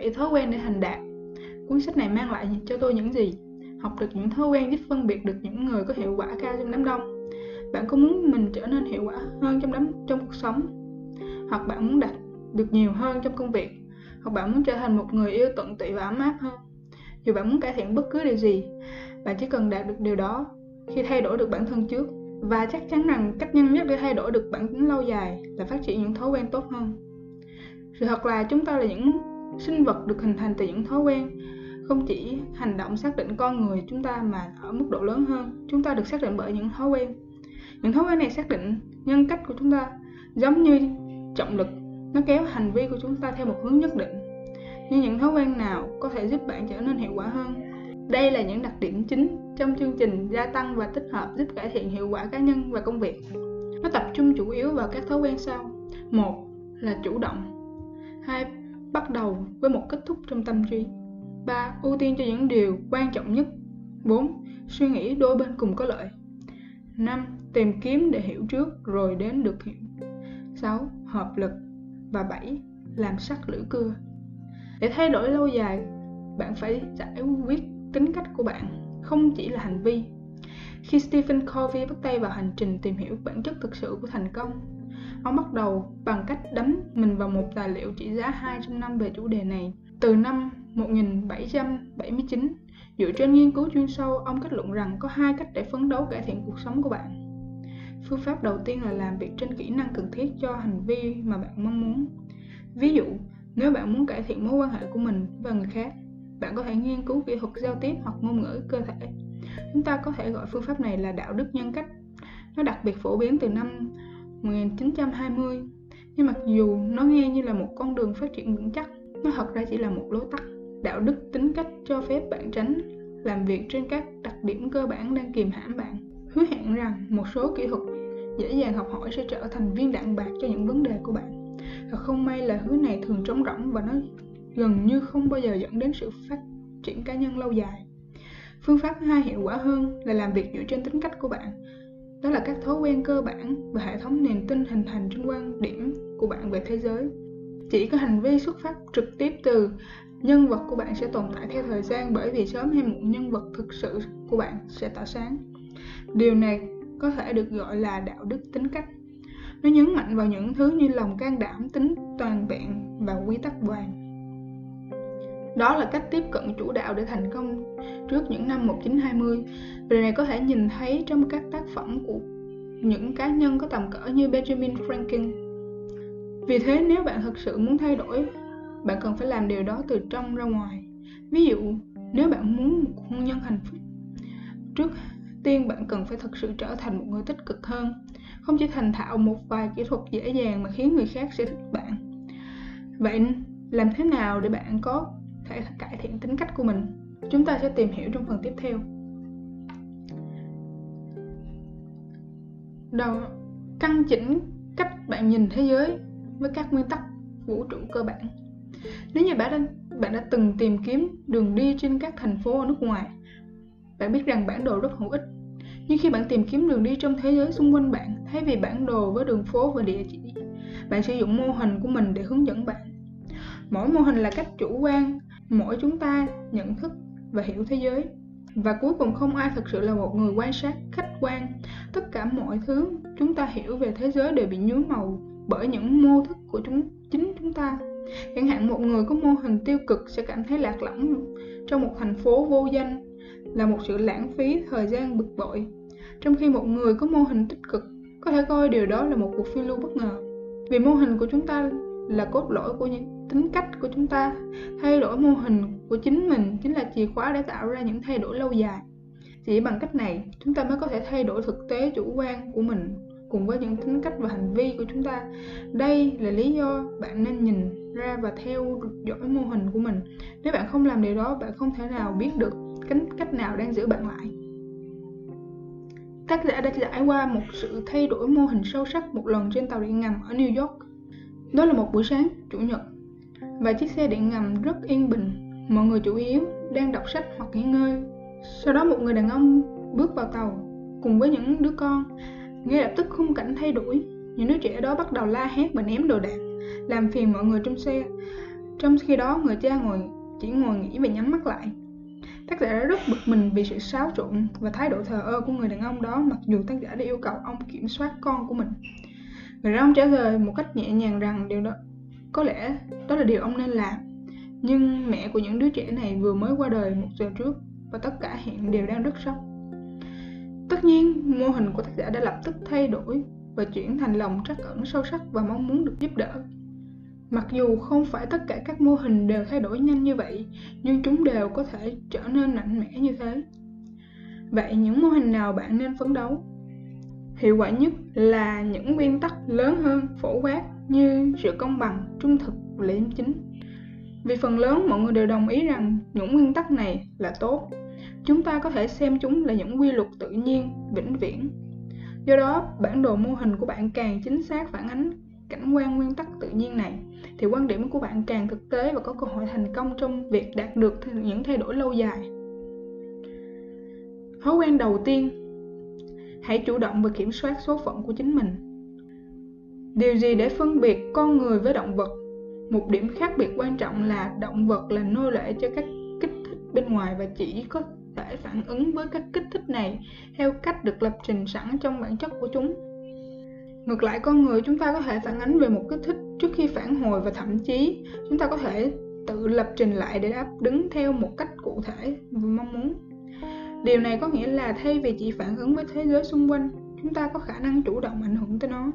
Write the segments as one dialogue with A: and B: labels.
A: 7 thói quen để thành đạt. Cuốn sách này mang lại cho tôi những gì? Học được những thói quen giúp phân biệt được những người có hiệu quả cao trong đám đông. Bạn có muốn mình trở nên hiệu quả hơn trong đám trong cuộc sống? Hoặc bạn muốn đạt được nhiều hơn trong công việc? Hoặc bạn muốn trở thành một người yêu tận tụy và ấm áp hơn? Dù bạn muốn cải thiện bất cứ điều gì, bạn chỉ cần đạt được điều đó khi thay đổi được bản thân trước và chắc chắn rằng cách nhanh nhất để thay đổi được bản tính lâu dài là phát triển những thói quen tốt hơn sự thật là chúng ta là những sinh vật được hình thành từ những thói quen không chỉ hành động xác định con người chúng ta mà ở mức độ lớn hơn, chúng ta được xác định bởi những thói quen những thói quen này xác định nhân cách của chúng ta, giống như trọng lực, nó kéo hành vi của chúng ta theo một hướng nhất định nhưng những thói quen nào có thể giúp bạn trở nên hiệu quả hơn đây là những đặc điểm chính trong chương trình gia tăng và tích hợp giúp cải thiện hiệu quả cá nhân và công việc. Nó tập trung chủ yếu vào các thói quen sau. Một là chủ động. Hai bắt đầu với một kết thúc trong tâm trí. Ba ưu tiên cho những điều quan trọng nhất. Bốn suy nghĩ đôi bên cùng có lợi. Năm tìm kiếm để hiểu trước rồi đến được hiểu. Sáu hợp lực và bảy làm sắc lưỡi cưa. Để thay đổi lâu dài, bạn phải giải quyết tính cách của bạn không chỉ là hành vi khi Stephen Covey bắt tay vào hành trình tìm hiểu bản chất thực sự của thành công ông bắt đầu bằng cách đánh mình vào một tài liệu trị giá 200 năm về chủ đề này. Từ năm 1779, dựa trên nghiên cứu chuyên sâu, ông kết luận rằng có hai cách để phấn đấu cải thiện cuộc sống của bạn. Phương pháp đầu tiên là làm việc trên kỹ năng cần thiết cho hành vi mà bạn mong muốn. Ví dụ, nếu bạn muốn cải thiện mối quan hệ của mình và người khác, bạn có thể nghiên cứu kỹ thuật giao tiếp hoặc ngôn ngữ cơ thể. Chúng ta có thể gọi phương pháp này là đạo đức nhân cách. Nó đặc biệt phổ biến từ năm 1920, nhưng mặc dù nó nghe như là một con đường phát triển vững chắc, nó thật ra chỉ là một lối tắt. Đạo đức tính cách cho phép bạn tránh làm việc trên các đặc điểm cơ bản đang kìm hãm bạn. Hứa hẹn rằng một số kỹ thuật dễ dàng học hỏi sẽ trở thành viên đạn bạc cho những vấn đề của bạn. Thật không may là hứa này thường trống rỗng và nó gần như không bao giờ dẫn đến sự phát triển cá nhân lâu dài. Phương pháp thứ hai hiệu quả hơn là làm việc dựa trên tính cách của bạn. Đó là các thói quen cơ bản và hệ thống niềm tin hình thành trên quan điểm của bạn về thế giới. Chỉ có hành vi xuất phát trực tiếp từ nhân vật của bạn sẽ tồn tại theo thời gian bởi vì sớm hay muộn nhân vật thực sự của bạn sẽ tỏa sáng. Điều này có thể được gọi là đạo đức tính cách. Nó nhấn mạnh vào những thứ như lòng can đảm, tính toàn vẹn và quy tắc vàng. Đó là cách tiếp cận chủ đạo để thành công trước những năm 1920. Điều này có thể nhìn thấy trong các tác phẩm của những cá nhân có tầm cỡ như Benjamin Franklin. Vì thế nếu bạn thực sự muốn thay đổi, bạn cần phải làm điều đó từ trong ra ngoài. Ví dụ, nếu bạn muốn một hôn nhân hạnh phúc, trước tiên bạn cần phải thực sự trở thành một người tích cực hơn, không chỉ thành thạo một vài kỹ thuật dễ dàng mà khiến người khác sẽ thích bạn. Vậy làm thế nào để bạn có thể cải thiện tính cách của mình. Chúng ta sẽ tìm hiểu trong phần tiếp theo. Đầu căn chỉnh cách bạn nhìn thế giới với các nguyên tắc vũ trụ cơ bản. Nếu như bạn đã, bạn đã từng tìm kiếm đường đi trên các thành phố ở nước ngoài bạn biết rằng bản đồ rất hữu ích. Nhưng khi bạn tìm kiếm đường đi trong thế giới xung quanh bạn thay vì bản đồ với đường phố và địa chỉ bạn sử dụng mô hình của mình để hướng dẫn bạn. Mỗi mô hình là cách chủ quan mỗi chúng ta nhận thức và hiểu thế giới. Và cuối cùng không ai thực sự là một người quan sát, khách quan. Tất cả mọi thứ chúng ta hiểu về thế giới đều bị nhuốm màu bởi những mô thức của chúng, chính chúng ta. Chẳng hạn một người có mô hình tiêu cực sẽ cảm thấy lạc lõng trong một thành phố vô danh, là một sự lãng phí thời gian bực bội. Trong khi một người có mô hình tích cực có thể coi điều đó là một cuộc phiêu lưu bất ngờ, vì mô hình của chúng ta là cốt lõi của những tính cách của chúng ta, thay đổi mô hình của chính mình chính là chìa khóa để tạo ra những thay đổi lâu dài. Chỉ bằng cách này, chúng ta mới có thể thay đổi thực tế chủ quan của mình cùng với những tính cách và hành vi của chúng ta. Đây là lý do bạn nên nhìn ra và theo dõi mô hình của mình. Nếu bạn không làm điều đó, bạn không thể nào biết được cánh cách nào đang giữ bạn lại. Tác giả đã trải qua một sự thay đổi mô hình sâu sắc một lần trên tàu điện ngầm ở New York. Đó là một buổi sáng, chủ nhật và chiếc xe điện ngầm rất yên bình. Mọi người chủ yếu đang đọc sách hoặc nghỉ ngơi. Sau đó một người đàn ông bước vào tàu cùng với những đứa con. Ngay lập tức khung cảnh thay đổi. Những đứa trẻ đó bắt đầu la hét và ném đồ đạc, làm phiền mọi người trong xe. trong khi đó người cha ngồi chỉ ngồi nghĩ và nhắm mắt lại tác giả đã rất bực mình vì sự xáo trộn và thái độ thờ ơ của người đàn ông đó mặc dù tác giả đã yêu cầu ông kiểm soát con của mình người đàn ông trả lời một cách nhẹ nhàng rằng điều đó có lẽ đó là điều ông nên làm. Nhưng mẹ của những đứa trẻ này vừa mới qua đời một giờ trước và tất cả hiện đều đang rất sốc. Tất nhiên, mô hình của tác giả đã lập tức thay đổi và chuyển thành lòng trắc ẩn sâu sắc và mong muốn được giúp đỡ. Mặc dù không phải tất cả các mô hình đều thay đổi nhanh như vậy, nhưng chúng đều có thể trở nên mạnh mẽ như thế. Vậy những mô hình nào bạn nên phấn đấu? Hiệu quả nhất là những nguyên tắc lớn hơn, phổ quát như sự công bằng, trung thực và liêm chính. Vì phần lớn mọi người đều đồng ý rằng những nguyên tắc này là tốt. Chúng ta có thể xem chúng là những quy luật tự nhiên, vĩnh viễn. Do đó, bản đồ mô hình của bạn càng chính xác phản ánh cảnh quan nguyên tắc tự nhiên này, thì quan điểm của bạn càng thực tế và có cơ hội thành công trong việc đạt được những thay đổi lâu dài. Thói quen đầu tiên, hãy chủ động và kiểm soát số phận của chính mình điều gì để phân biệt con người với động vật? Một điểm khác biệt quan trọng là động vật là nô lệ cho các kích thích bên ngoài và chỉ có thể phản ứng với các kích thích này theo cách được lập trình sẵn trong bản chất của chúng. Ngược lại, con người chúng ta có thể phản ánh về một kích thích trước khi phản hồi và thậm chí chúng ta có thể tự lập trình lại để đáp đứng theo một cách cụ thể và mong muốn. Điều này có nghĩa là thay vì chỉ phản ứng với thế giới xung quanh, chúng ta có khả năng chủ động ảnh hưởng tới nó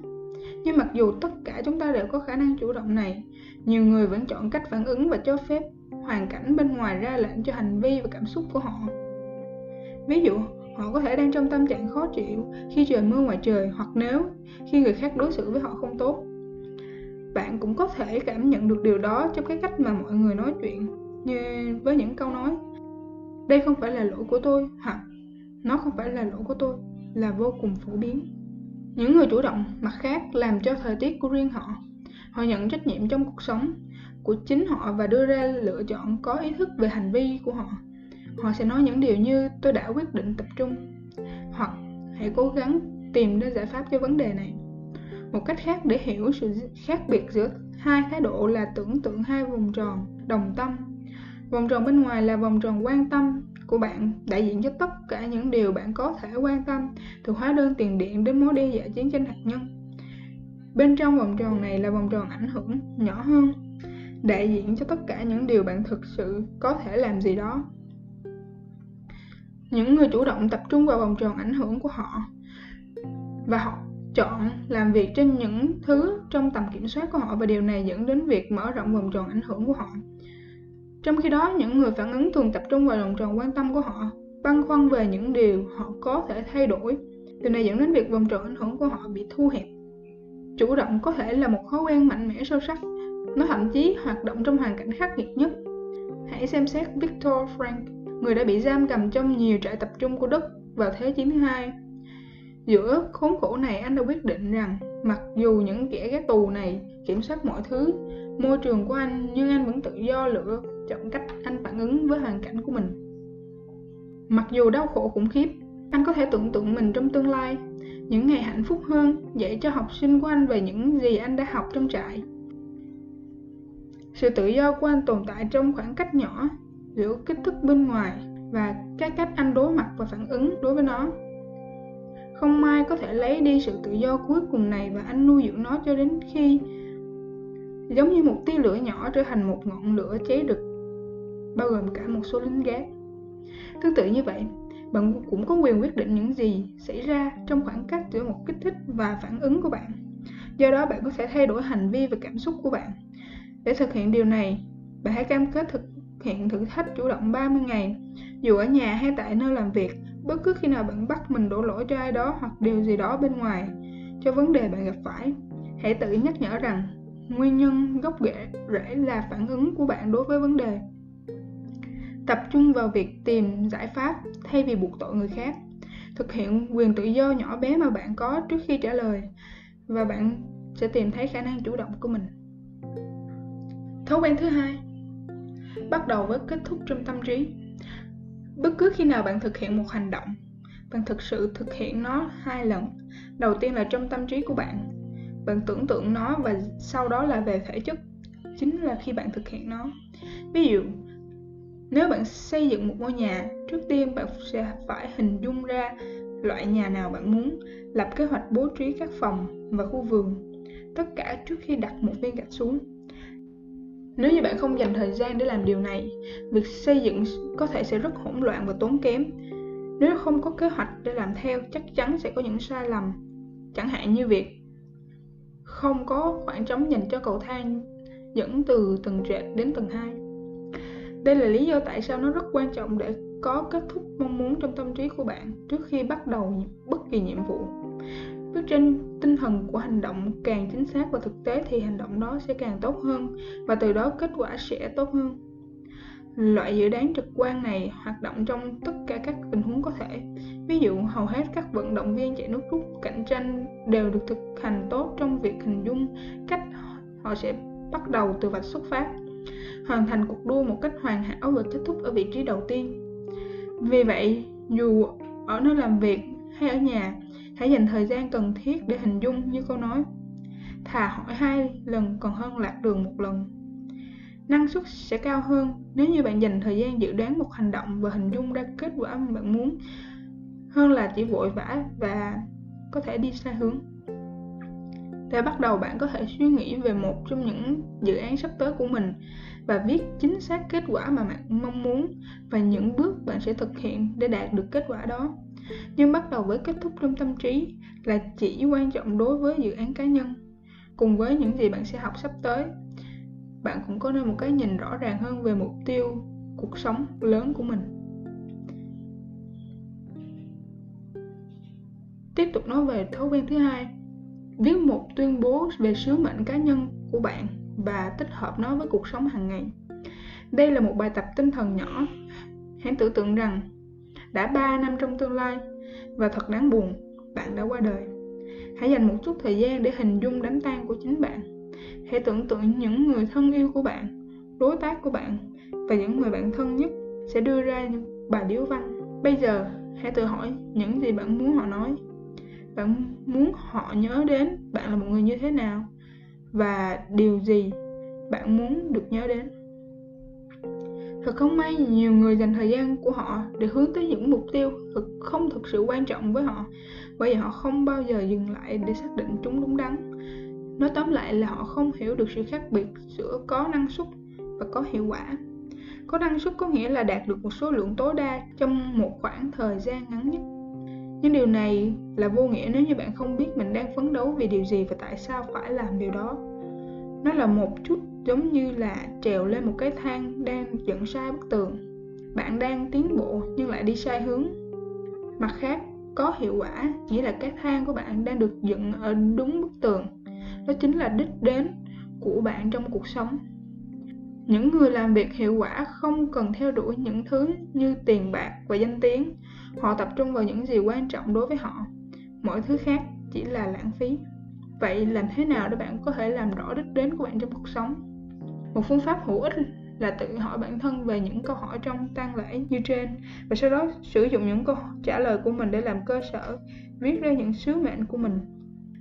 A: nhưng mặc dù tất cả chúng ta đều có khả năng chủ động này, nhiều người vẫn chọn cách phản ứng và cho phép hoàn cảnh bên ngoài ra lệnh cho hành vi và cảm xúc của họ. Ví dụ, họ có thể đang trong tâm trạng khó chịu khi trời mưa ngoài trời, hoặc nếu khi người khác đối xử với họ không tốt. Bạn cũng có thể cảm nhận được điều đó trong cái cách mà mọi người nói chuyện như với những câu nói, đây không phải là lỗi của tôi hoặc nó không phải là lỗi của tôi là vô cùng phổ biến những người chủ động, mặt khác, làm cho thời tiết của riêng họ. Họ nhận trách nhiệm trong cuộc sống của chính họ và đưa ra lựa chọn có ý thức về hành vi của họ. Họ sẽ nói những điều như, tôi đã quyết định tập trung. Hoặc, hãy cố gắng tìm ra giải pháp cho vấn đề này. Một cách khác để hiểu sự khác biệt giữa hai thái độ là tưởng tượng hai vòng tròn, đồng tâm. Vòng tròn bên ngoài là vòng tròn quan tâm của bạn đại diện cho tất cả những điều bạn có thể quan tâm, từ hóa đơn tiền điện đến mối đe dọa chiến tranh hạt nhân. Bên trong vòng tròn này là vòng tròn ảnh hưởng nhỏ hơn, đại diện cho tất cả những điều bạn thực sự có thể làm gì đó. Những người chủ động tập trung vào vòng tròn ảnh hưởng của họ và họ chọn làm việc trên những thứ trong tầm kiểm soát của họ và điều này dẫn đến việc mở rộng vòng tròn ảnh hưởng của họ trong khi đó những người phản ứng thường tập trung vào vòng tròn quan tâm của họ băn khoăn về những điều họ có thể thay đổi. Điều này dẫn đến việc vòng tròn ảnh hưởng của họ bị thu hẹp. Chủ động có thể là một thói quen mạnh mẽ sâu sắc nó thậm chí hoạt động trong hoàn cảnh khắc nghiệt nhất. Hãy xem xét Viktor Frank người đã bị giam cầm trong nhiều trại tập trung của Đức vào Thế chiến thứ hai. Giữa khốn khổ này anh đã quyết định rằng mặc dù những kẻ gác tù này kiểm soát mọi thứ, môi trường của anh nhưng anh vẫn tự do lựa chọn cách anh phản ứng với hoàn cảnh của mình. Mặc dù đau khổ khủng khiếp, anh có thể tưởng tượng mình trong tương lai, những ngày hạnh phúc hơn dạy cho học sinh của anh về những gì anh đã học trong trại. Sự tự do của anh tồn tại trong khoảng cách nhỏ giữa kích thước bên ngoài và cái cách anh đối mặt và phản ứng đối với nó không ai có thể lấy đi sự tự do cuối cùng này và anh nuôi dưỡng nó cho đến khi giống như một tia lửa nhỏ trở thành một ngọn lửa cháy rực bao gồm cả một số lính gác. Tương tự như vậy, bạn cũng có quyền quyết định những gì xảy ra trong khoảng cách giữa một kích thích và phản ứng của bạn. Do đó, bạn có thể thay đổi hành vi và cảm xúc của bạn. Để thực hiện điều này, bạn hãy cam kết thực hiện thử thách chủ động 30 ngày, dù ở nhà hay tại nơi làm việc, bất cứ khi nào bạn bắt mình đổ lỗi cho ai đó hoặc điều gì đó bên ngoài. Cho vấn đề bạn gặp phải, hãy tự nhắc nhở rằng nguyên nhân gốc rễ rễ là phản ứng của bạn đối với vấn đề tập trung vào việc tìm giải pháp thay vì buộc tội người khác. Thực hiện quyền tự do nhỏ bé mà bạn có trước khi trả lời, và bạn sẽ tìm thấy khả năng chủ động của mình. Thói quen thứ hai, bắt đầu với kết thúc trong tâm trí. Bất cứ khi nào bạn thực hiện một hành động, bạn thực sự thực hiện nó hai lần, đầu tiên là trong tâm trí của bạn. Bạn tưởng tượng nó và sau đó là về thể chất, chính là khi bạn thực hiện nó. Ví dụ nếu bạn xây dựng một ngôi nhà, trước tiên bạn sẽ phải hình dung ra loại nhà nào bạn muốn, lập kế hoạch bố trí các phòng và khu vườn, tất cả trước khi đặt một viên gạch xuống nếu như bạn không dành thời gian để làm điều này, việc xây dựng có thể sẽ rất hỗn loạn và tốn kém nếu không có kế hoạch để làm theo, chắc chắn sẽ có những sai lầm, chẳng hạn như việc không có khoảng trống dành cho cầu thang dẫn từ tầng trệt đến tầng 2. Đây là lý do tại sao nó rất quan trọng để có kết thúc mong muốn trong tâm trí của bạn trước khi bắt đầu bất kỳ nhiệm vụ. Bước trên tinh thần của hành động càng chính xác và thực tế thì hành động đó sẽ càng tốt hơn và từ đó kết quả sẽ tốt hơn. Loại dự đoán trực quan này hoạt động trong tất cả các tình huống có thể. Ví dụ, hầu hết các vận động viên chạy nước rút cạnh tranh đều được thực hành tốt trong việc hình dung cách họ sẽ bắt đầu từ vạch xuất phát, hoàn thành cuộc đua một cách hoàn hảo và kết thúc ở vị trí đầu tiên. Vì vậy, dù ở nơi làm việc hay ở nhà, hãy dành thời gian cần thiết để hình dung như câu nói thà hỏi hai lần còn hơn lạc đường một lần. Năng suất sẽ cao hơn nếu như bạn dành thời gian dự đoán một hành động và hình dung ra kết quả mà bạn muốn hơn là chỉ vội vã và có thể đi sai hướng. Để bắt đầu bạn có thể suy nghĩ về một trong những dự án sắp tới của mình và viết chính xác kết quả mà bạn mong muốn và những bước bạn sẽ thực hiện để đạt được kết quả đó. Nhưng bắt đầu với kết thúc trong tâm trí là chỉ quan trọng đối với dự án cá nhân. Cùng với những gì bạn sẽ học sắp tới, bạn cũng có nên một cái nhìn rõ ràng hơn về mục tiêu, cuộc sống lớn của mình. Tiếp tục nói về thói quen thứ hai, viết một tuyên bố về sứ mệnh cá nhân của bạn và tích hợp nó với cuộc sống hàng ngày. Đây là một bài tập tinh thần nhỏ. Hãy tưởng tượng rằng đã 3 năm trong tương lai và thật đáng buồn, bạn đã qua đời. Hãy dành một chút thời gian để hình dung đám tang của chính bạn. Hãy tưởng tượng những người thân yêu của bạn, đối tác của bạn và những người bạn thân nhất sẽ đưa ra những bài điếu văn. Bây giờ, hãy tự hỏi những gì bạn muốn họ nói. Bạn muốn họ nhớ đến bạn là một người như thế nào? Và điều gì bạn muốn được nhớ đến? Thật không may, nhiều người dành thời gian của họ để hướng tới những mục tiêu thực không thực sự quan trọng với họ, bởi vì họ không bao giờ dừng lại để xác định chúng đúng đắn. Nói tóm lại là họ không hiểu được sự khác biệt giữa có năng suất và có hiệu quả. Có năng suất có nghĩa là đạt được một số lượng tối đa trong một khoảng thời gian ngắn nhất nhưng điều này là vô nghĩa nếu như bạn không biết mình đang phấn đấu vì điều gì và tại sao phải làm điều đó. Nó là một chút giống như là trèo lên một cái thang đang dẫn sai bức tường. Bạn đang tiến bộ nhưng lại đi sai hướng. Mặt khác, có hiệu quả nghĩa là cái thang của bạn đang được dựng ở đúng bức tường. Đó chính là đích đến của bạn trong cuộc sống. Những người làm việc hiệu quả không cần theo đuổi những thứ như tiền bạc và danh tiếng họ tập trung vào những gì quan trọng đối với họ, mọi thứ khác chỉ là lãng phí. Vậy làm thế nào để bạn có thể làm rõ đích đến của bạn trong cuộc sống? Một phương pháp hữu ích là tự hỏi bản thân về những câu hỏi trong tang lễ như trên và sau đó sử dụng những câu trả lời của mình để làm cơ sở, viết ra những sứ mệnh của mình.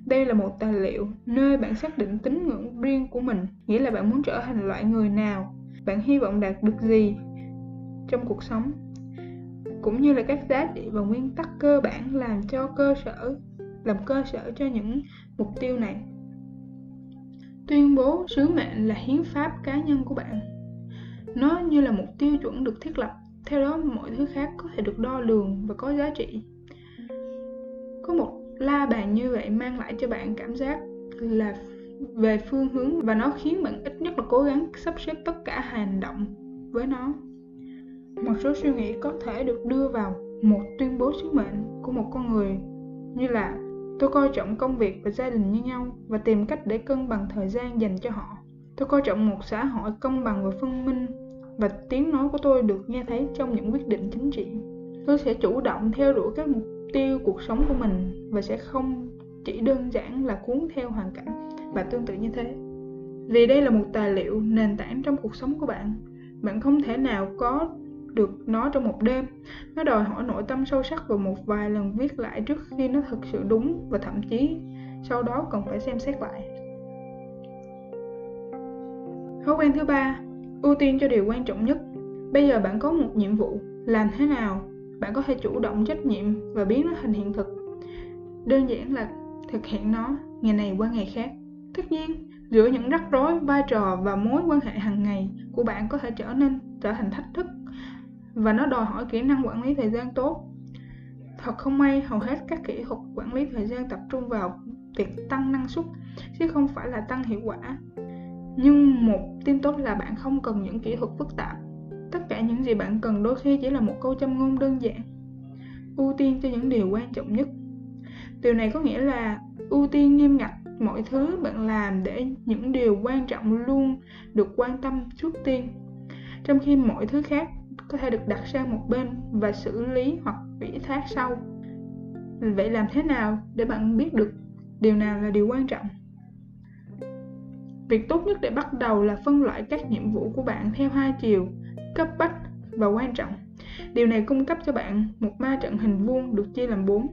A: Đây là một tài liệu nơi bạn xác định tín ngưỡng riêng của mình, nghĩa là bạn muốn trở thành loại người nào, bạn hy vọng đạt được gì trong cuộc sống cũng như là các giá trị và nguyên tắc cơ bản làm cho cơ sở, làm cơ sở cho những mục tiêu này. Tuyên bố sứ mệnh là hiến pháp cá nhân của bạn. Nó như là một tiêu chuẩn được thiết lập, theo đó mọi thứ khác có thể được đo lường và có giá trị. Có một la bàn như vậy mang lại cho bạn cảm giác là về phương hướng và nó khiến bạn ít nhất là cố gắng sắp xếp tất cả hành động với nó một số suy nghĩ có thể được đưa vào một tuyên bố sứ mệnh của một con người, như là, tôi coi trọng công việc và gia đình như nhau và tìm cách để cân bằng thời gian dành cho họ. Tôi coi trọng một xã hội công bằng và phân minh và tiếng nói của tôi được nghe thấy trong những quyết định chính trị. Tôi sẽ chủ động theo đuổi các mục tiêu cuộc sống của mình và sẽ không chỉ đơn giản là cuốn theo hoàn cảnh và tương tự như thế. Vì đây là một tài liệu nền tảng trong cuộc sống của bạn. Bạn không thể nào có được nó trong một đêm nó đòi hỏi nội tâm sâu sắc và một vài lần viết lại trước khi nó thực sự đúng và thậm chí sau đó cần phải xem xét lại Thói quen thứ ba, ưu tiên cho điều quan trọng nhất. Bây giờ bạn có một nhiệm vụ, làm thế nào? Bạn có thể chủ động trách nhiệm và biến nó thành hiện thực. Đơn giản là thực hiện nó ngày này qua ngày khác. Tất nhiên, giữa những rắc rối, vai trò và mối quan hệ hàng ngày của bạn có thể trở nên trở thành thách thức và nó đòi hỏi kỹ năng quản lý thời gian tốt. Thật không may, hầu hết các kỹ thuật quản lý thời gian tập trung vào việc tăng năng suất chứ không phải là tăng hiệu quả. Nhưng một tin tốt là bạn không cần những kỹ thuật phức tạp. Tất cả những gì bạn cần đôi khi chỉ là một câu châm ngôn đơn giản. Ưu tiên cho những điều quan trọng nhất. Điều này có nghĩa là ưu tiên nghiêm ngặt mọi thứ bạn làm để những điều quan trọng luôn được quan tâm trước tiên trong khi mọi thứ khác có thể được đặt sang một bên và xử lý hoặc ủy thác sau. Vậy làm thế nào để bạn biết được điều nào là điều quan trọng? Việc tốt nhất để bắt đầu là phân loại các nhiệm vụ của bạn theo hai chiều, cấp bách và quan trọng. Điều này cung cấp cho bạn một ma trận hình vuông được chia làm bốn.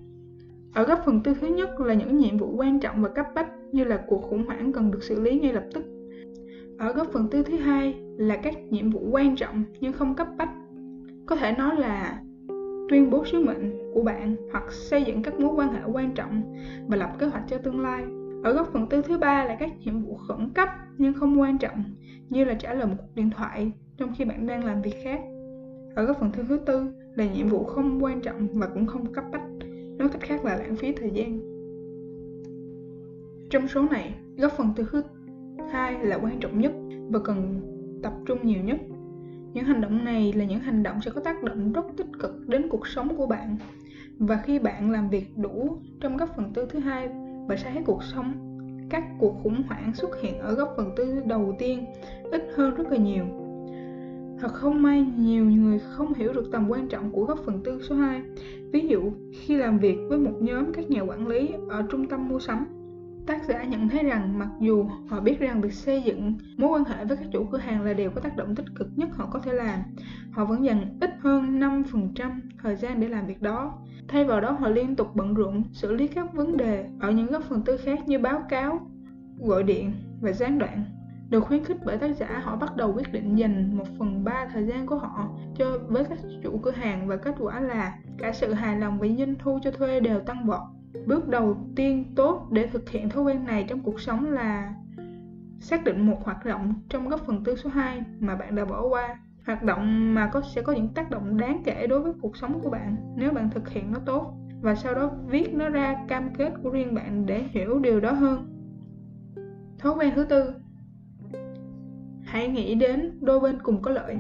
A: Ở góc phần tư thứ nhất là những nhiệm vụ quan trọng và cấp bách như là cuộc khủng hoảng cần được xử lý ngay lập tức. Ở góc phần tư thứ hai là các nhiệm vụ quan trọng nhưng không cấp bách. Có thể nói là tuyên bố sứ mệnh của bạn hoặc xây dựng các mối quan hệ quan trọng và lập kế hoạch cho tương lai. Ở góc phần tư thứ ba là các nhiệm vụ khẩn cấp nhưng không quan trọng, như là trả lời một cuộc điện thoại trong khi bạn đang làm việc khác. Ở góc phần thứ tư là nhiệm vụ không quan trọng và cũng không cấp bách, nói cách khác là lãng phí thời gian trong số này, góc phần thứ hai là quan trọng nhất và cần tập trung nhiều nhất. Những hành động này là những hành động sẽ có tác động rất tích cực đến cuộc sống của bạn. Và khi bạn làm việc đủ trong góc phần tư thứ hai bạn sẽ thấy cuộc sống các cuộc khủng hoảng xuất hiện ở góc phần tư đầu tiên ít hơn rất là nhiều. Thật không may, nhiều người không hiểu được tầm quan trọng của góc phần tư số 2. Ví dụ, khi làm việc với một nhóm các nhà quản lý ở trung tâm mua sắm, tác giả nhận thấy rằng mặc dù họ biết rằng việc xây dựng mối quan hệ với các chủ cửa hàng là điều có tác động tích cực nhất họ có thể làm, họ vẫn dành ít hơn 5% thời gian để làm việc đó. Thay vào đó họ liên tục bận rộn xử lý các vấn đề ở những góc phần tư khác như báo cáo, gọi điện và gián đoạn được khuyến khích bởi tác giả họ bắt đầu quyết định dành một phần ba thời gian của họ cho với các chủ cửa hàng và kết quả là cả sự hài lòng và doanh thu cho thuê đều tăng vọt bước đầu tiên tốt để thực hiện thói quen này trong cuộc sống là xác định một hoạt động trong góc phần tư số 2 mà bạn đã bỏ qua. Hoạt động mà có, sẽ có những tác động đáng kể đối với cuộc sống của bạn nếu bạn thực hiện nó tốt và sau đó viết nó ra cam kết của riêng bạn để hiểu điều đó hơn. Thói quen thứ tư, hãy nghĩ đến đôi bên cùng có lợi.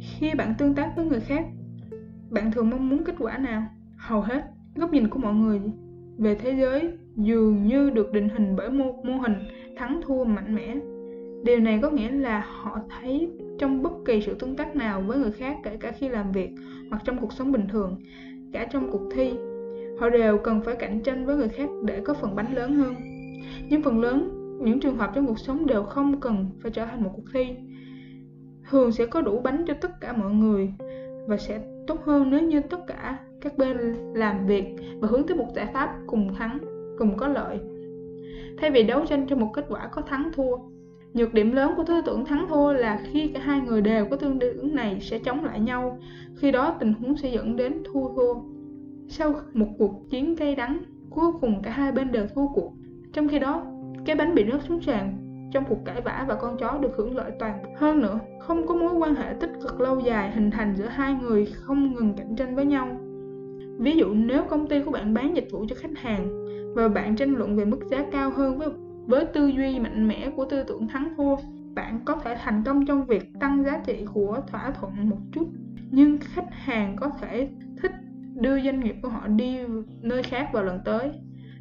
A: Khi bạn tương tác với người khác, bạn thường mong muốn kết quả nào? Hầu hết góc nhìn của mọi người về thế giới dường như được định hình bởi mô, mô hình thắng thua mạnh mẽ. Điều này có nghĩa là họ thấy trong bất kỳ sự tương tác nào với người khác kể cả khi làm việc hoặc trong cuộc sống bình thường cả trong cuộc thi họ đều cần phải cạnh tranh với người khác để có phần bánh lớn hơn. Nhưng phần lớn những trường hợp trong cuộc sống đều không cần phải trở thành một cuộc thi. Thường sẽ có đủ bánh cho tất cả mọi người và sẽ tốt hơn nếu như tất cả các bên làm việc và hướng tới một giải pháp cùng thắng, cùng có lợi. Thay vì đấu tranh cho một kết quả có thắng thua, nhược điểm lớn của tư tưởng thắng thua là khi cả hai người đều có tương ứng này sẽ chống lại nhau, khi đó tình huống sẽ dẫn đến thua thua. Sau một cuộc chiến cay đắng, cuối cùng cả hai bên đều thua cuộc. Trong khi đó, cái bánh bị rớt xuống sàn, trong cuộc cãi vã và con chó được hưởng lợi toàn hơn nữa, không có mối quan hệ tích cực lâu dài hình thành giữa hai người không ngừng cạnh tranh với nhau ví dụ nếu công ty của bạn bán dịch vụ cho khách hàng và bạn tranh luận về mức giá cao hơn với với tư duy mạnh mẽ của tư tưởng thắng thua, bạn có thể thành công trong việc tăng giá trị của thỏa thuận một chút. Nhưng khách hàng có thể thích đưa doanh nghiệp của họ đi nơi khác vào lần tới.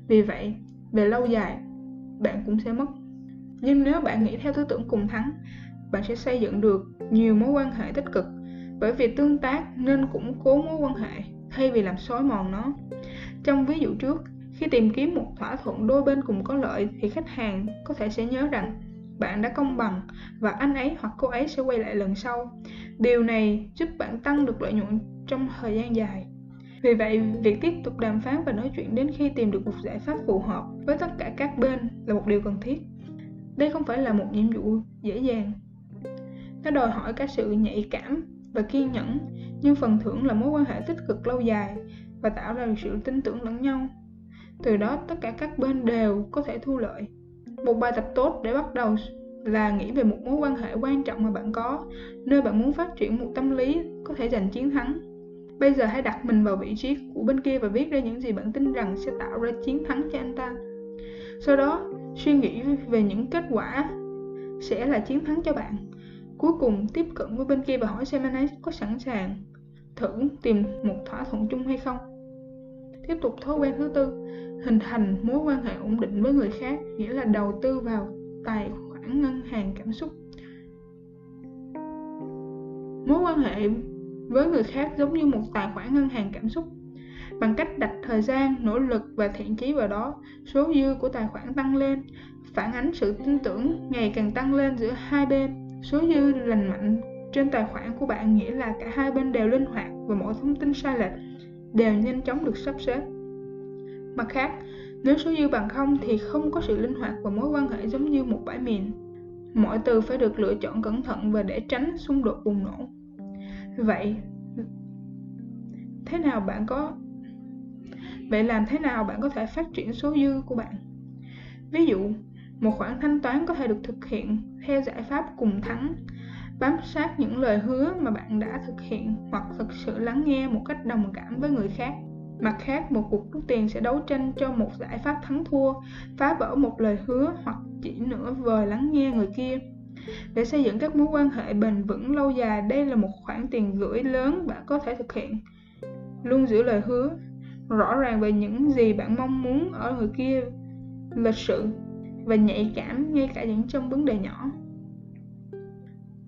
A: Vì vậy, về lâu dài, bạn cũng sẽ mất. Nhưng nếu bạn nghĩ theo tư tưởng cùng thắng, bạn sẽ xây dựng được nhiều mối quan hệ tích cực. Bởi vì tương tác nên củng cố mối quan hệ thay vì làm xói mòn nó. Trong ví dụ trước khi tìm kiếm một thỏa thuận đôi bên cùng có lợi thì khách hàng có thể sẽ nhớ rằng bạn đã công bằng và anh ấy hoặc cô ấy sẽ quay lại lần sau. Điều này giúp bạn tăng được lợi nhuận trong thời gian dài. Vì vậy, việc tiếp tục đàm phán và nói chuyện đến khi tìm được một giải pháp phù hợp với tất cả các bên là một điều cần thiết. đây không phải là một nhiệm vụ dễ dàng. Nó đòi hỏi cả sự nhạy cảm và kiên nhẫn nhưng phần thưởng là mối quan hệ tích cực lâu dài và tạo ra sự tin tưởng lẫn nhau. Từ đó, tất cả các bên đều có thể thu lợi. Một bài tập tốt để bắt đầu là nghĩ về một mối quan hệ quan trọng mà bạn có, nơi bạn muốn phát triển một tâm lý có thể giành chiến thắng. Bây giờ hãy đặt mình vào vị trí của bên kia và viết ra những gì bạn tin rằng sẽ tạo ra chiến thắng cho anh ta. Sau đó, suy nghĩ về những kết quả sẽ là chiến thắng cho bạn cuối cùng tiếp cận với bên kia và hỏi xem anh ấy có sẵn sàng thử tìm một thỏa thuận chung hay không. Tiếp tục thói quen thứ tư, hình thành mối quan hệ ổn định với người khác, nghĩa là đầu tư vào tài khoản ngân hàng cảm xúc. Mối quan hệ với người khác giống như một tài khoản ngân hàng cảm xúc. Bằng cách đặt thời gian, nỗ lực và thiện chí vào đó, số dư của tài khoản tăng lên, phản ánh sự tin tưởng ngày càng tăng lên giữa hai bên số dư lành mạnh trên tài khoản của bạn nghĩa là cả hai bên đều linh hoạt và mọi thông tin sai lệch đều nhanh chóng được sắp xếp. Mặt khác, nếu số dư bằng không thì không có sự linh hoạt và mối quan hệ giống như một bãi mìn. Mọi từ phải được lựa chọn cẩn thận và để tránh xung đột bùng nổ. Vậy, thế nào bạn có, vậy làm thế nào bạn có thể phát triển số dư của bạn? Ví dụ một khoản thanh toán có thể được thực hiện theo giải pháp cùng thắng, bám sát những lời hứa mà bạn đã thực hiện hoặc thực sự lắng nghe một cách đồng cảm với người khác. Mặt khác, một cuộc rút tiền sẽ đấu tranh cho một giải pháp thắng thua, phá vỡ một lời hứa hoặc chỉ nửa vời lắng nghe người kia. Để xây dựng các mối quan hệ bền vững lâu dài, đây là một khoản tiền gửi lớn bạn có thể thực hiện. Luôn giữ lời hứa, rõ ràng về những gì bạn mong muốn ở người kia. Lịch sự và nhạy cảm ngay cả những trong vấn đề nhỏ.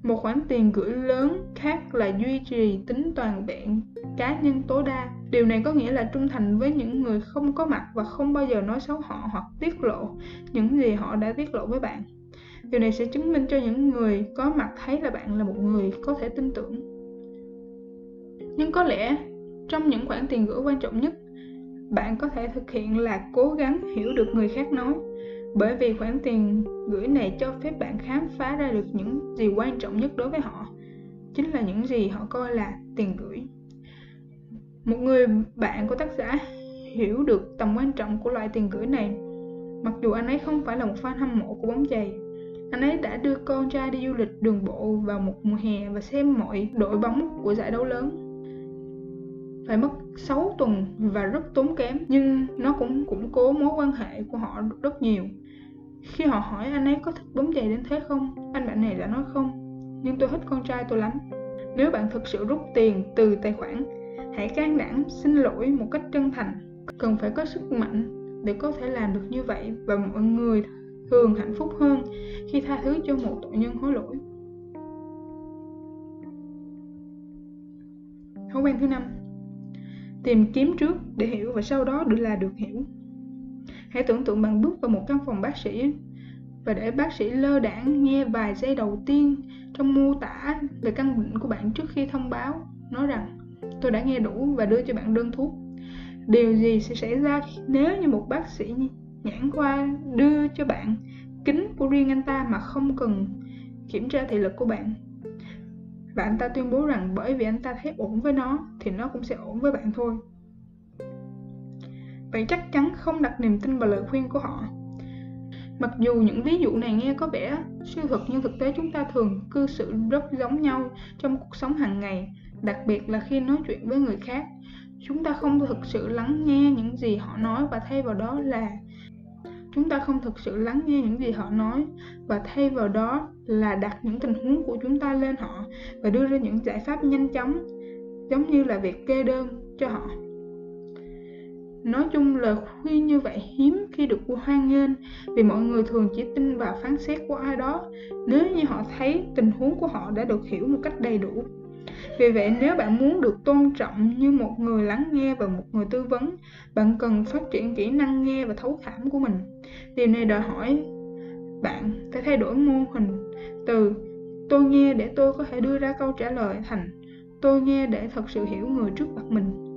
A: Một khoản tiền gửi lớn khác là duy trì tính toàn vẹn cá nhân tối đa. Điều này có nghĩa là trung thành với những người không có mặt và không bao giờ nói xấu họ hoặc tiết lộ những gì họ đã tiết lộ với bạn. Điều này sẽ chứng minh cho những người có mặt thấy là bạn là một người có thể tin tưởng. Nhưng có lẽ trong những khoản tiền gửi quan trọng nhất, bạn có thể thực hiện là cố gắng hiểu được người khác nói bởi vì khoản tiền gửi này cho phép bạn khám phá ra được những gì quan trọng nhất đối với họ, chính là những gì họ coi là tiền gửi. Một người bạn của tác giả hiểu được tầm quan trọng của loại tiền gửi này. Mặc dù anh ấy không phải là một fan hâm mộ của bóng chày, anh ấy đã đưa con trai đi du lịch đường bộ vào một mùa hè và xem mọi đội bóng của giải đấu lớn phải mất 6 tuần và rất tốn kém, nhưng nó cũng củng cố mối quan hệ của họ rất nhiều. Khi họ hỏi anh ấy có thích bấm giày đến thế không, anh bạn này đã nói không, nhưng tôi thích con trai tôi lắm. Nếu bạn thực sự rút tiền từ tài khoản, hãy can đảm xin lỗi một cách chân thành. Cần phải có sức mạnh để có thể làm được như vậy và mọi người thường hạnh phúc hơn khi tha thứ cho một tội nhân hối lỗi. Thói quen thứ năm tìm kiếm trước để hiểu và sau đó được là được hiểu. Hãy tưởng tượng bạn bước vào một căn phòng bác sĩ và để bác sĩ lơ đãng nghe vài giây đầu tiên trong mô tả về căn bệnh của bạn trước khi thông báo, nói rằng, tôi đã nghe đủ và đưa cho bạn đơn thuốc. Điều gì sẽ xảy ra nếu như một bác sĩ nhãn khoa đưa cho bạn kính của riêng anh ta mà không cần kiểm tra thị lực của bạn? Và anh ta tuyên bố rằng bởi vì anh ta thấy ổn với nó, thì nó cũng sẽ ổn với bạn thôi. Bạn chắc chắn không đặt niềm tin vào lời khuyên của họ. Mặc dù những ví dụ này nghe có vẻ siêu thực, nhưng thực tế chúng ta thường cư xử rất giống nhau trong cuộc sống hàng ngày, đặc biệt là khi nói chuyện với người khác. Chúng ta không thực sự lắng nghe những gì họ nói và thay vào đó là, chúng ta không thực sự lắng nghe những gì họ nói và thay vào đó là đặt những tình huống của chúng ta lên họ và đưa ra những giải pháp nhanh chóng, giống như là việc kê đơn cho họ. Nói chung lời khuyên như vậy hiếm khi được hoan nghênh vì mọi người thường chỉ tin vào phán xét của ai đó. Nếu như họ thấy tình huống của họ đã được hiểu một cách đầy đủ, vì vậy nếu bạn muốn được tôn trọng như một người lắng nghe và một người tư vấn, bạn cần phát triển kỹ năng nghe và thấu cảm của mình. Điều này đòi hỏi bạn phải thay đổi mô hình từ tôi nghe để tôi có thể đưa ra câu trả lời thành tôi nghe để thật sự hiểu người trước mặt mình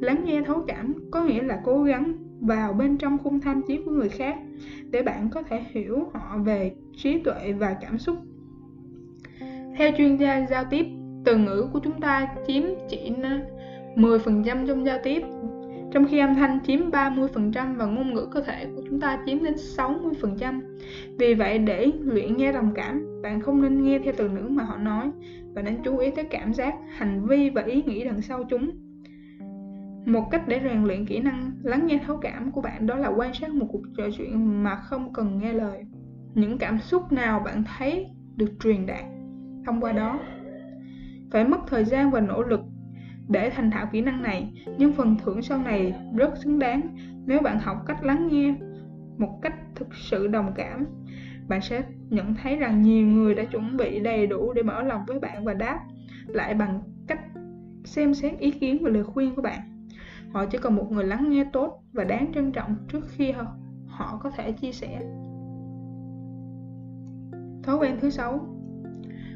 A: lắng nghe thấu cảm có nghĩa là cố gắng vào bên trong khung tham chiếu của người khác để bạn có thể hiểu họ về trí tuệ và cảm xúc. Theo chuyên gia giao tiếp, từ ngữ của chúng ta chiếm chỉ 10% trong giao tiếp trong khi âm thanh chiếm 30% và ngôn ngữ cơ thể của chúng ta chiếm đến 60%. Vì vậy để luyện nghe đồng cảm, bạn không nên nghe theo từ ngữ mà họ nói và nên chú ý tới cảm giác, hành vi và ý nghĩ đằng sau chúng. Một cách để rèn luyện kỹ năng lắng nghe thấu cảm của bạn đó là quan sát một cuộc trò chuyện mà không cần nghe lời. Những cảm xúc nào bạn thấy được truyền đạt thông qua đó. Phải mất thời gian và nỗ lực để thành thạo kỹ năng này, nhưng phần thưởng sau này rất xứng đáng nếu bạn học cách lắng nghe một cách thực sự đồng cảm. Bạn sẽ nhận thấy rằng nhiều người đã chuẩn bị đầy đủ để mở lòng với bạn và đáp lại bằng cách xem xét ý kiến và lời khuyên của bạn. Họ chỉ cần một người lắng nghe tốt và đáng trân trọng trước khi họ, họ có thể chia sẻ. Thói quen thứ sáu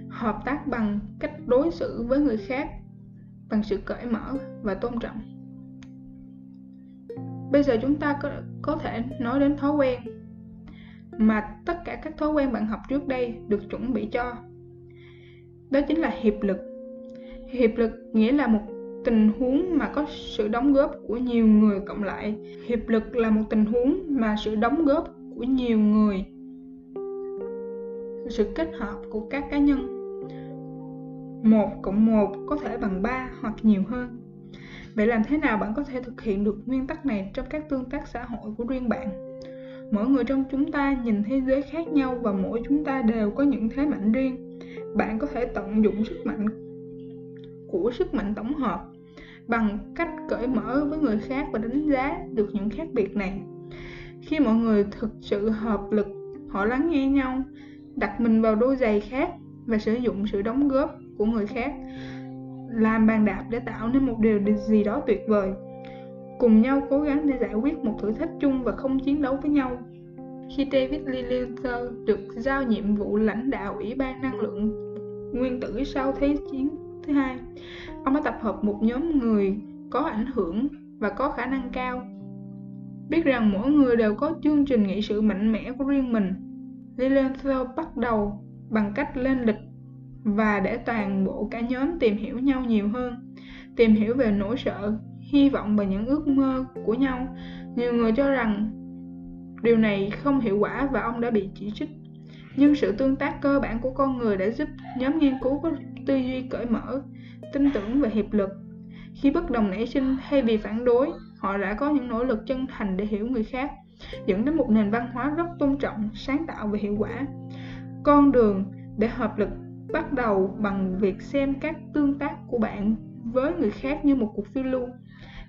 A: Hợp tác bằng cách đối xử với người khác bằng sự cởi mở và tôn trọng. Bây giờ chúng ta có, có thể nói đến thói quen mà tất cả các thói quen bạn học trước đây được chuẩn bị cho. Đó chính là hiệp lực. Hiệp lực nghĩa là một tình huống mà có sự đóng góp của nhiều người cộng lại. Hiệp lực là một tình huống mà sự đóng góp của nhiều người. Sự kết hợp của các cá nhân. 1 cộng 1 có thể bằng 3 hoặc nhiều hơn. Vậy làm thế nào bạn có thể thực hiện được nguyên tắc này trong các tương tác xã hội của riêng bạn? Mỗi người trong chúng ta nhìn thế giới khác nhau và mỗi chúng ta đều có những thế mạnh riêng. Bạn có thể tận dụng sức mạnh của sức mạnh tổng hợp bằng cách cởi mở với người khác và đánh giá được những khác biệt này. Khi mọi người thực sự hợp lực, họ lắng nghe nhau, đặt mình vào đôi giày khác và sử dụng sự đóng góp của người khác làm bàn đạp để tạo nên một điều gì đó tuyệt vời cùng nhau cố gắng để giải quyết một thử thách chung và không chiến đấu với nhau khi David Lilliter được giao nhiệm vụ lãnh đạo Ủy ban Năng lượng Nguyên tử sau Thế chiến thứ hai, ông đã tập hợp một nhóm người có ảnh hưởng và có khả năng cao. Biết rằng mỗi người đều có chương trình nghị sự mạnh mẽ của riêng mình, Lilliter bắt đầu bằng cách lên lịch và để toàn bộ cả nhóm tìm hiểu nhau nhiều hơn. Tìm hiểu về nỗi sợ, hy vọng và những ước mơ của nhau. Nhiều người cho rằng điều này không hiệu quả và ông đã bị chỉ trích. Nhưng sự tương tác cơ bản của con người đã giúp nhóm nghiên cứu có tư duy cởi mở, tin tưởng và hiệp lực. Khi bất đồng nảy sinh thay vì phản đối, họ đã có những nỗ lực chân thành để hiểu người khác, dẫn đến một nền văn hóa rất tôn trọng, sáng tạo và hiệu quả. Con đường để hợp lực bắt đầu bằng việc xem các tương tác của bạn với người khác như một cuộc phiêu lưu.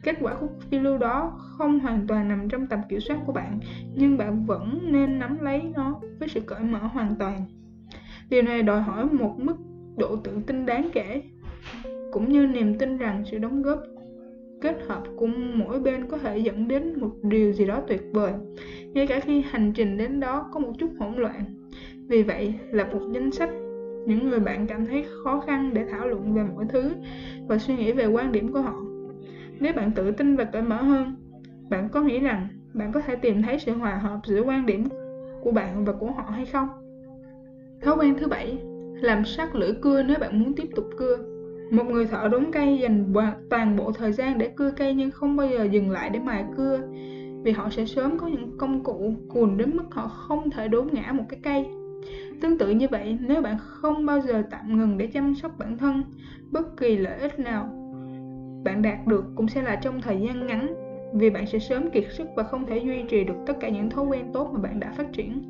A: Kết quả của cuộc phiêu lưu đó không hoàn toàn nằm trong tầm kiểm soát của bạn, nhưng bạn vẫn nên nắm lấy nó với sự cởi mở hoàn toàn. Điều này đòi hỏi một mức độ tự tin đáng kể, cũng như niềm tin rằng sự đóng góp, kết hợp của mỗi bên có thể dẫn đến một điều gì đó tuyệt vời, ngay cả khi hành trình đến đó có một chút hỗn loạn. Vì vậy lập một danh sách những người bạn cảm thấy khó khăn để thảo luận về mọi thứ và suy nghĩ về quan điểm của họ. Nếu bạn tự tin và cởi mở hơn, bạn có nghĩ rằng bạn có thể tìm thấy sự hòa hợp giữa quan điểm của bạn và của họ hay không? Thói quen thứ bảy, làm sắc lưỡi cưa nếu bạn muốn tiếp tục cưa. Một người thợ đốn cây dành toàn bộ thời gian để cưa cây nhưng không bao giờ dừng lại để mài cưa, vì họ sẽ sớm có những công cụ cùn đến mức họ không thể đốn ngã một cái cây. Tương tự như vậy, nếu bạn không bao giờ tạm ngừng để chăm sóc bản thân, bất kỳ lợi ích nào bạn đạt được cũng sẽ là trong thời gian ngắn, vì bạn sẽ sớm kiệt sức và không thể duy trì được tất cả những thói quen tốt mà bạn đã phát triển.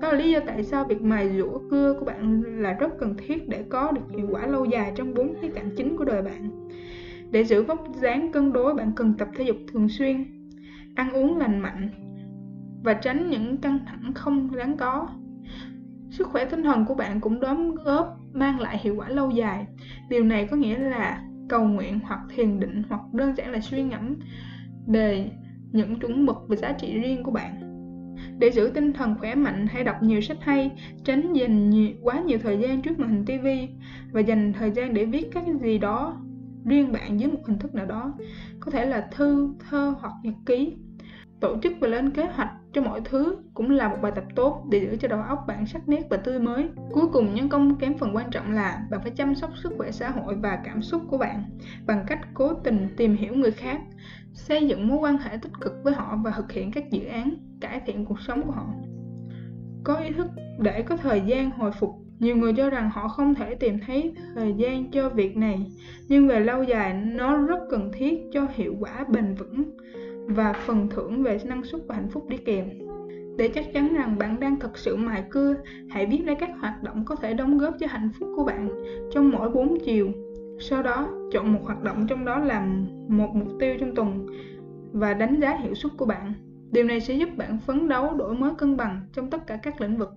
A: Đó là lý do tại sao việc mài rũa cưa của bạn là rất cần thiết để có được hiệu quả lâu dài trong bốn khía cạnh chính của đời bạn. Để giữ vóc dáng cân đối, bạn cần tập thể dục thường xuyên, ăn uống lành mạnh và tránh những căng thẳng không đáng có sức khỏe tinh thần của bạn cũng đóng góp mang lại hiệu quả lâu dài. Điều này có nghĩa là cầu nguyện hoặc thiền định hoặc đơn giản là suy ngẫm về những chuẩn mực và giá trị riêng của bạn. Để giữ tinh thần khỏe mạnh hãy đọc nhiều sách hay tránh dành nhiều, quá nhiều thời gian trước màn hình tv và dành thời gian để viết các gì đó riêng bạn dưới một hình thức nào đó có thể là thư thơ hoặc nhật ký. Tổ chức và lên kế hoạch cho mọi thứ cũng là một bài tập tốt để giữ cho đầu óc bạn sắc nét và tươi mới. Cuối cùng nhân công kém phần quan trọng là bạn phải chăm sóc sức khỏe xã hội và cảm xúc của bạn bằng cách cố tình tìm hiểu người khác, xây dựng mối quan hệ tích cực với họ và thực hiện các dự án cải thiện cuộc sống của họ. Có ý thức để có thời gian hồi phục nhiều người cho rằng họ không thể tìm thấy thời gian cho việc này nhưng về lâu dài nó rất cần thiết cho hiệu quả bền vững và phần thưởng về năng suất và hạnh phúc đi kèm. Để chắc chắn rằng bạn đang thực sự mài cưa, hãy viết ra các hoạt động có thể đóng góp cho hạnh phúc của bạn trong mỗi 4 chiều. Sau đó, chọn một hoạt động trong đó làm một mục tiêu trong tuần và đánh giá hiệu suất của bạn. Điều này sẽ giúp bạn phấn đấu đổi mới cân bằng trong tất cả các lĩnh vực.